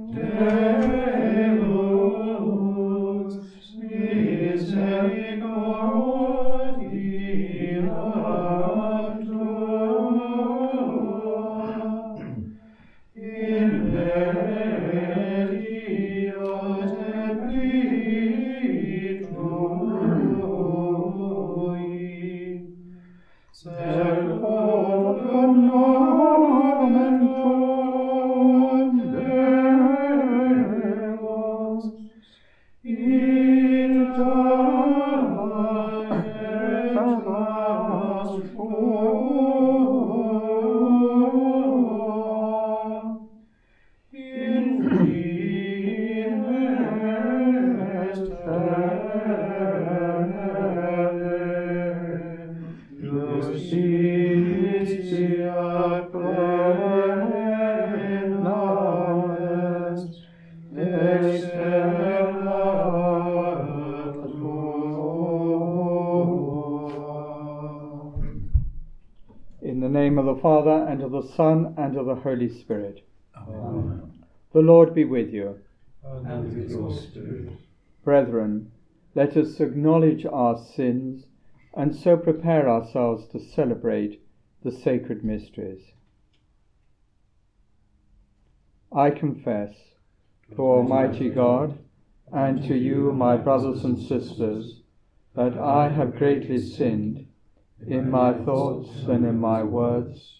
Father, the Son, and of the Holy Spirit. Amen. The Lord be with you. And with your spirit. Brethren, let us acknowledge our sins and so prepare ourselves to celebrate the sacred mysteries. I confess to Almighty God and to you, my brothers and sisters, that I have greatly sinned in my thoughts and in my words,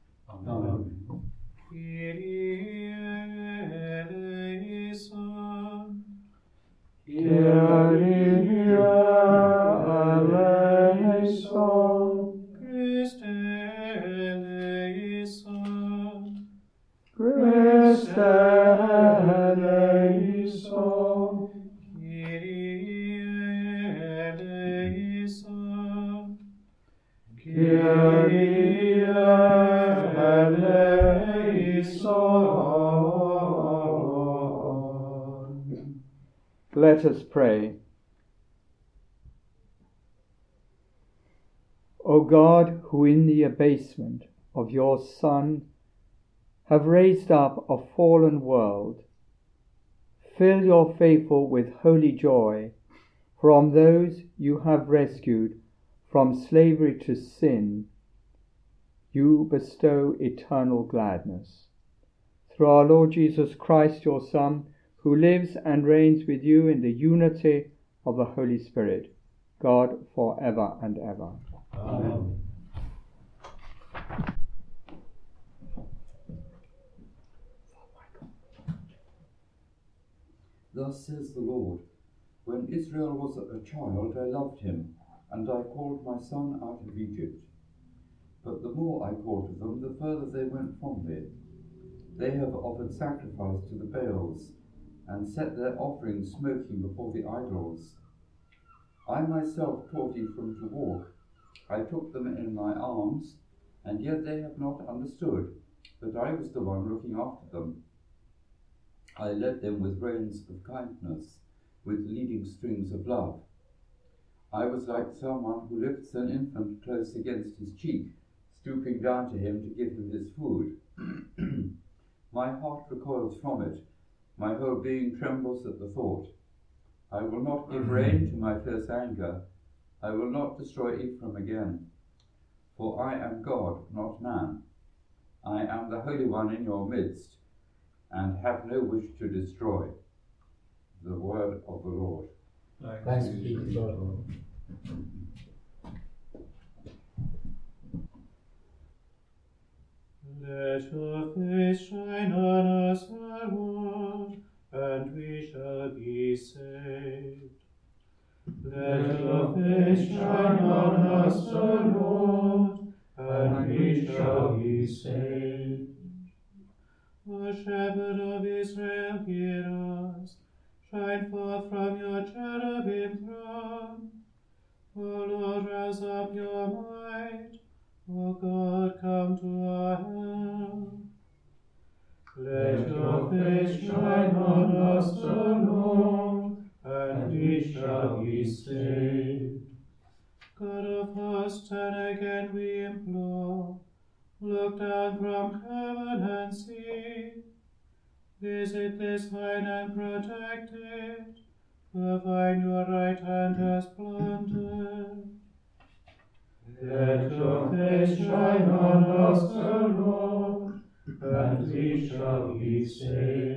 Amen. Kyrie eleison. Kyrie eleison. Christe eleison. Christe. Let us pray. O God, who in the abasement of your Son have raised up a fallen world, fill your faithful with holy joy from those you have rescued from slavery to sin, you bestow eternal gladness. Through our Lord Jesus Christ, your Son, who lives and reigns with you in the unity of the Holy Spirit, God for ever and ever. Amen. Thus says the Lord When Israel was a child, I loved him and I called my son out of Egypt. But the more I called to them, the further they went from me. They have offered sacrifice to the Baals, and set their offerings smoking before the idols. I myself taught Ephraim to walk. I took them in my arms, and yet they have not understood that I was the one looking after them. I led them with reins of kindness, with leading strings of love. I was like someone who lifts an infant close against his cheek, stooping down to him to give him his food. my heart recoils from it, my whole being trembles at the thought. I will not give mm-hmm. rein to my fierce anger, I will not destroy Ephraim again. For I am God, not man. I am the Holy One in your midst, and have no wish to destroy. The word of the Lord. Thanks be to God. Let your face shine on us, our Lord, and we shall be saved. Let your face shine on us, O Lord, and we shall be saved. O Shepherd of Israel, hear us. Shine forth from your cherubim throne. O Lord, rouse up your might. O God, us, Lord, and we shall be saved. God of hosts, turn again, we implore. Look down from heaven and see. Visit this line and protect it. Provide your right hand has planted. Let your face shine on us, O and we shall be saved.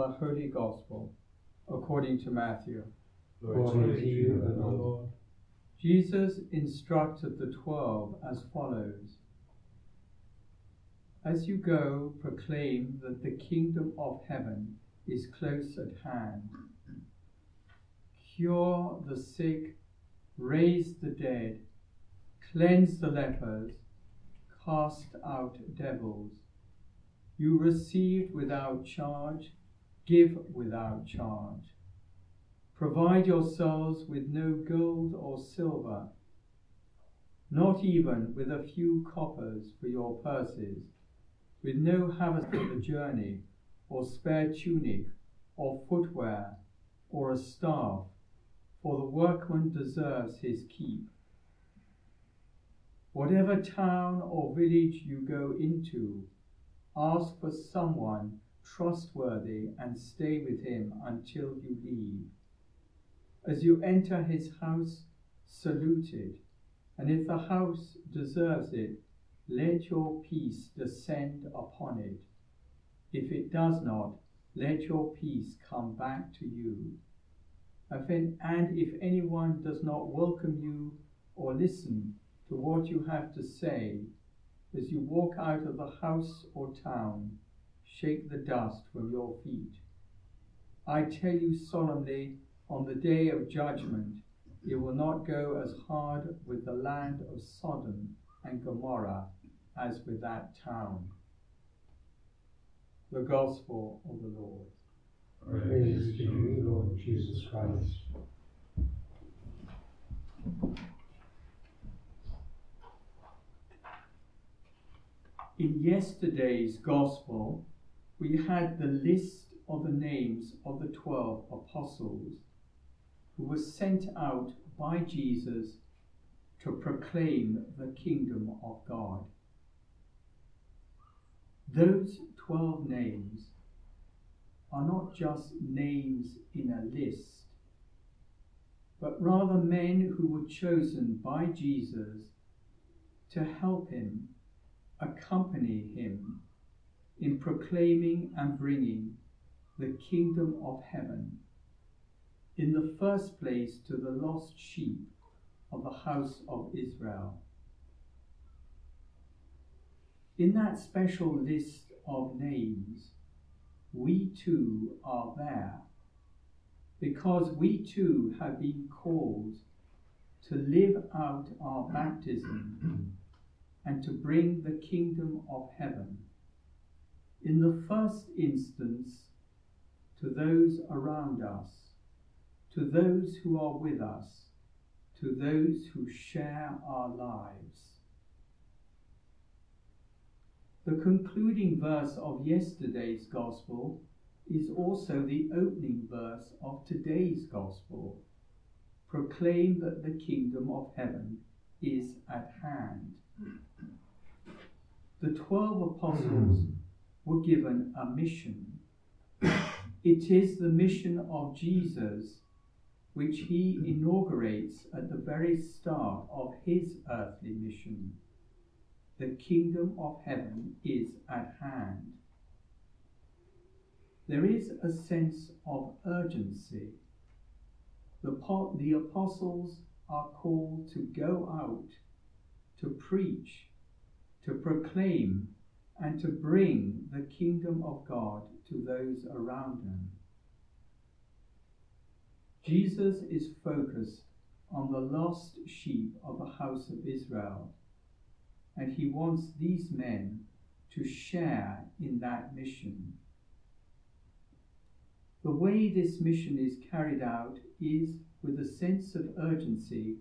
The Holy Gospel according to Matthew. Glory to you, O Lord. Jesus instructed the twelve as follows As you go, proclaim that the kingdom of heaven is close at hand. Cure the sick, raise the dead, cleanse the lepers, cast out devils. You received without charge, give without charge. Provide yourselves with no gold or silver, not even with a few coppers for your purses, with no harvest for the journey, or spare tunic, or footwear, or a staff, for the workman deserves his keep. Whatever town or village you go into, ask for someone trustworthy and stay with him until you leave. As you enter his house, salute it, and if the house deserves it, let your peace descend upon it. If it does not, let your peace come back to you. And if anyone does not welcome you or listen to what you have to say, as you walk out of the house or town, shake the dust from your feet. I tell you solemnly, on the day of judgment, it will not go as hard with the land of Sodom and Gomorrah as with that town. The Gospel of the Lord. Praise to you, Lord Jesus Christ. In yesterday's Gospel, we had the list of the names of the twelve apostles who were sent out by Jesus to proclaim the kingdom of God. Those twelve names are not just names in a list, but rather men who were chosen by Jesus to help him, accompany him in proclaiming and bringing the kingdom of heaven, in the first place to the lost sheep of the house of Israel. In that special list of names, we too are there because we too have been called to live out our baptism and to bring the kingdom of heaven. In the first instance, to those around us, to those who are with us, to those who share our lives. The concluding verse of yesterday's Gospel is also the opening verse of today's Gospel. Proclaim that the kingdom of heaven is at hand. The twelve apostles hmm. Were given a mission. It is the mission of Jesus which he inaugurates at the very start of his earthly mission the kingdom of heaven is at hand. There is a sense of urgency. The, the apostles are called to go out, to preach, to proclaim, and to bring the kingdom of God to those around them. Jesus is focused on the lost sheep of the house of Israel and he wants these men to share in that mission. The way this mission is carried out is with a sense of urgency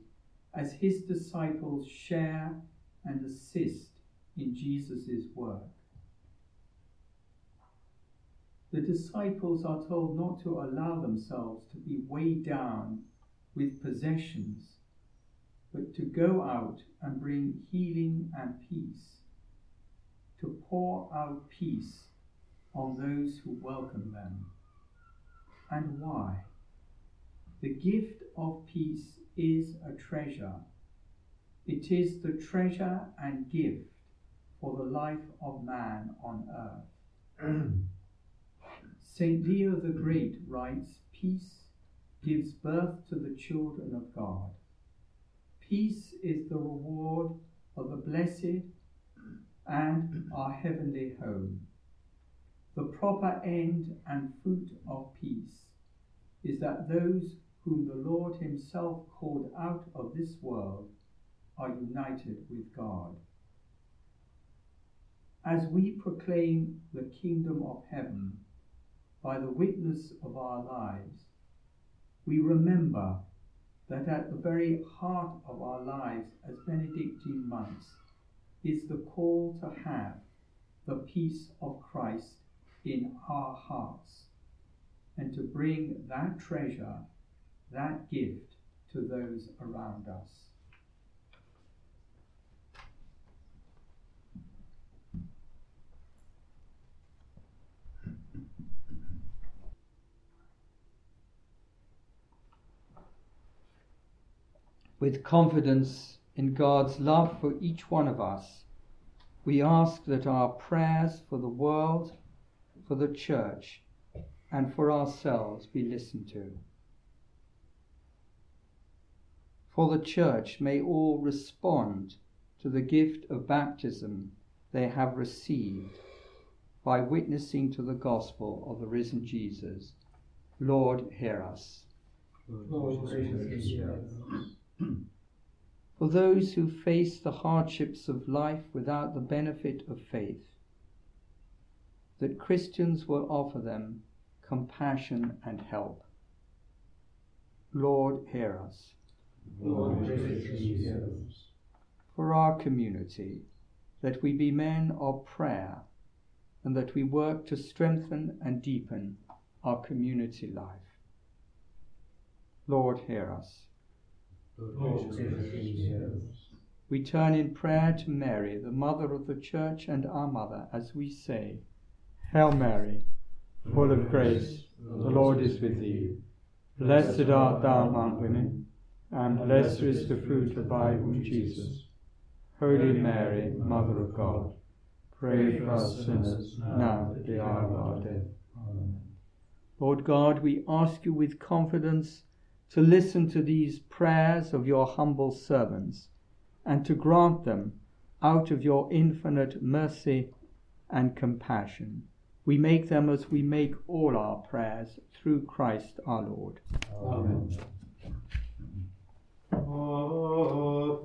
as his disciples share and assist in Jesus' work. The disciples are told not to allow themselves to be weighed down with possessions but to go out and bring healing and peace, to pour out peace on those who welcome them. And why? The gift of peace is a treasure. It is the treasure and gift for the life of man on earth. St. Leo the Great writes, Peace gives birth to the children of God. Peace is the reward of the blessed and our heavenly home. The proper end and fruit of peace is that those whom the Lord Himself called out of this world are united with God. As we proclaim the kingdom of heaven by the witness of our lives, we remember that at the very heart of our lives as Benedictine monks is the call to have the peace of Christ in our hearts and to bring that treasure, that gift to those around us. With confidence in God's love for each one of us, we ask that our prayers for the world, for the church, and for ourselves be listened to. For the church, may all respond to the gift of baptism they have received by witnessing to the gospel of the risen Jesus. Lord, hear us. Lord, us. For those who face the hardships of life without the benefit of faith, that Christians will offer them compassion and help. Lord, hear us. Lord, graciously hear us. For our community, that we be men of prayer and that we work to strengthen and deepen our community life. Lord, hear us. Lord, graciously hear us. We turn in prayer to Mary, the Mother of the Church and our Mother, as we say, Hail Mary, full of grace, the Lord is with thee. Blessed art thou among women, and blessed is the fruit of thy womb, Jesus. Holy Mary, Mother of God, pray for us sinners, now at the hour of our death. Amen. Lord God, we ask you with confidence to listen to these prayers of your humble servants and to grant them out of your infinite mercy and compassion. We make them as we make all our prayers through Christ our Lord. Amen. Apollo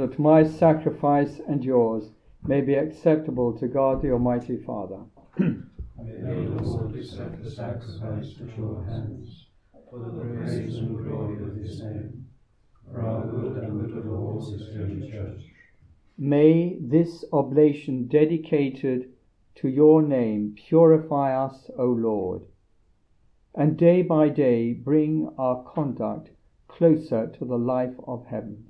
that my sacrifice and yours may be acceptable to God the Almighty Father. May the Lord accept the sacrifice at your hands, for the praise and glory of his name, for our good and good of all his holy church. May this oblation dedicated to your name purify us, O Lord, and day by day bring our conduct closer to the life of heaven.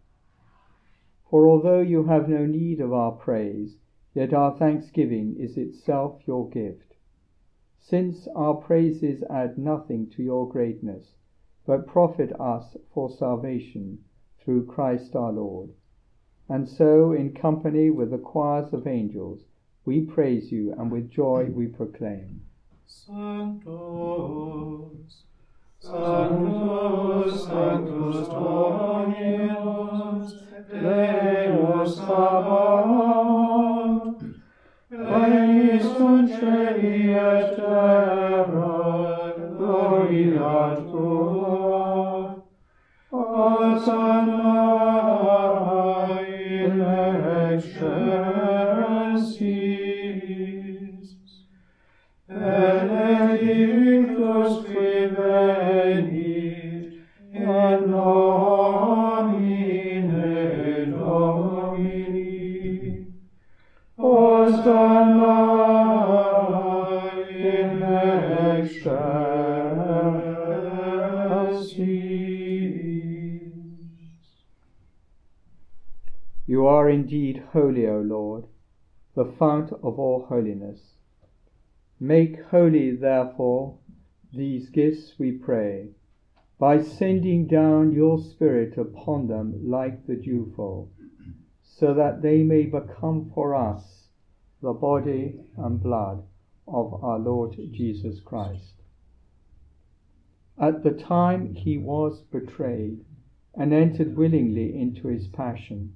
For although you have no need of our praise, yet our thanksgiving is itself your gift. Since our praises add nothing to your greatness, but profit us for salvation through Christ our Lord. And so, in company with the choirs of angels, we praise you and with joy we proclaim. Sanctus, Sanctus, Sanctus Dominus, Deus Sabaoth, eis concedia terra, gloria tua, a holy, O Lord, the fount of all holiness. Make holy, therefore, these gifts, we pray, by sending down your Spirit upon them like the dewfall, so that they may become for us the body and blood of our Lord Jesus Christ. At the time he was betrayed and entered willingly into his passion,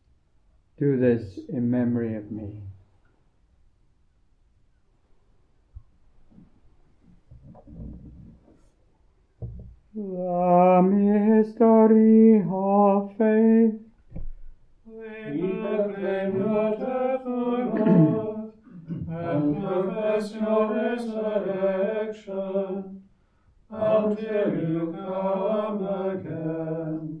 Do this in memory of me. The mystery of faith. And profess your resurrection until you come again.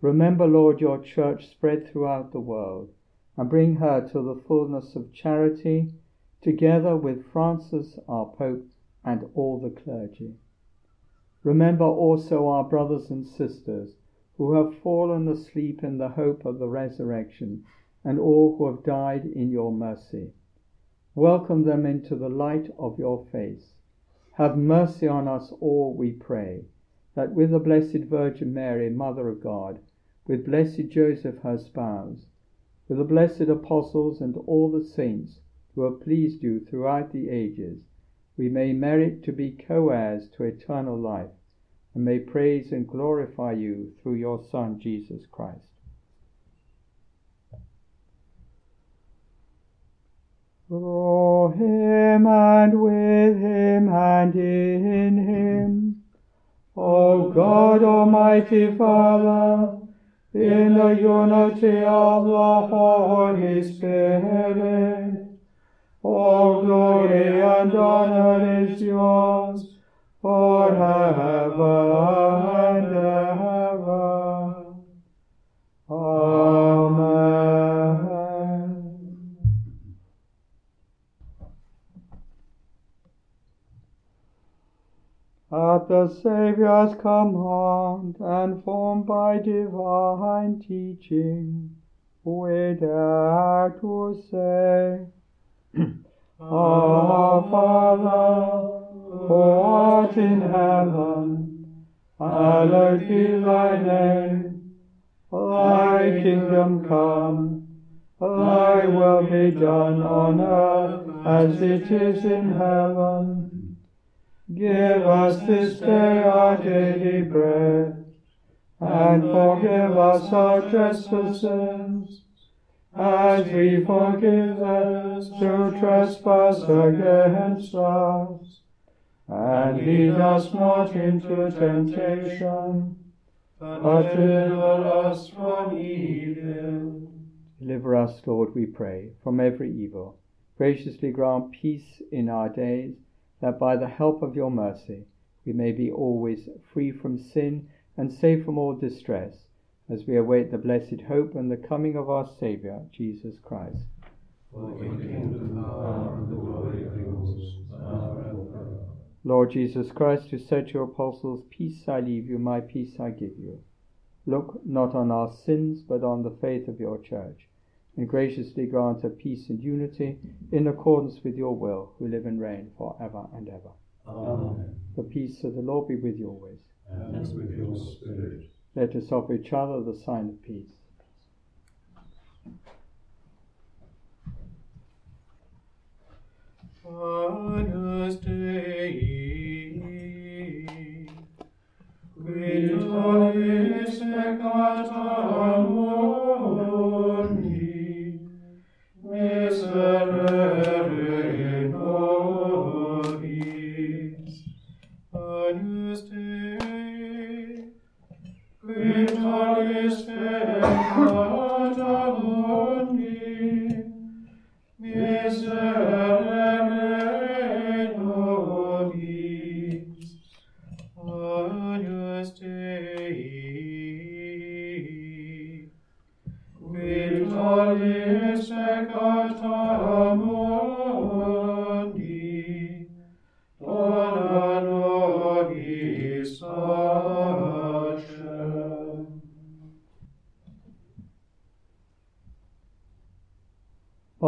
Remember, Lord, your church spread throughout the world, and bring her to the fullness of charity, together with Francis, our Pope, and all the clergy. Remember also our brothers and sisters who have fallen asleep in the hope of the resurrection, and all who have died in your mercy. Welcome them into the light of your face. Have mercy on us all, we pray, that with the Blessed Virgin Mary, Mother of God, with blessed Joseph her spouse, with the blessed apostles and all the saints who have pleased you throughout the ages, we may merit to be co heirs to eternal life, and may praise and glorify you through your Son, Jesus Christ. Through Almighty Father, in the unity of the Holy Spirit. All glory and honor is yours forever the Saviour's command and formed by divine teaching, dare to say, Our Father, who art in heaven, hallowed be thy name. Thy kingdom come, thy will be done on earth as it is in heaven. Give us this day our daily bread, and forgive us our trespasses, as we forgive those who trespass against us. And lead us not into temptation, but deliver us from evil. Deliver us, Lord, we pray, from every evil. Graciously grant peace in our days that by the help of your mercy we may be always free from sin and safe from all distress, as we await the blessed hope and the coming of our Saviour, Jesus Christ. For the kingdom, the power, and the glory are yours, now and forever. Lord Jesus Christ, who said to your apostles, Peace I leave you, my peace I give you. Look not on our sins, but on the faith of your church, and graciously grant her peace and unity in accordance with your will, who live and reign for ever and ever. Amen. The peace of the Lord be with you always. And with your spirit. Let us offer each other the sign of peace. Agnus Dei, qui tollis peccata mundi, vitalis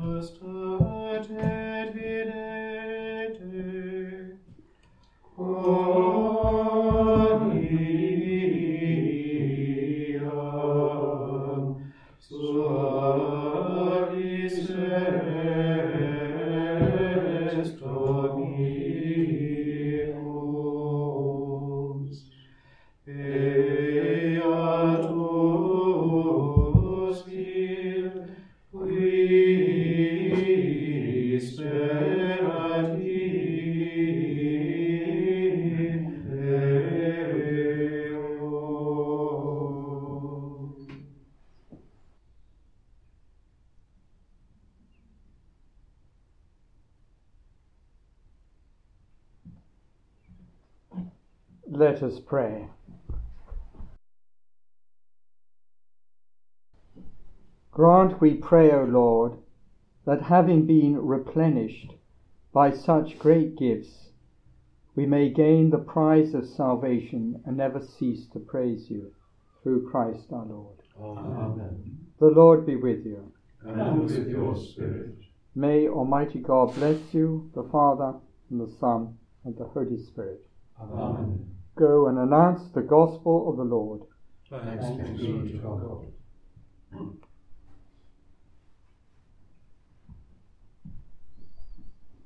Gustate videte, Let us pray. Grant, we pray, O Lord, that having been replenished by such great gifts, we may gain the prize of salvation and never cease to praise you through Christ our Lord. Amen. The Lord be with you. And with your spirit. May Almighty God bless you, the Father, and the Son, and the Holy Spirit. Amen. Go and announce the gospel of the Lord.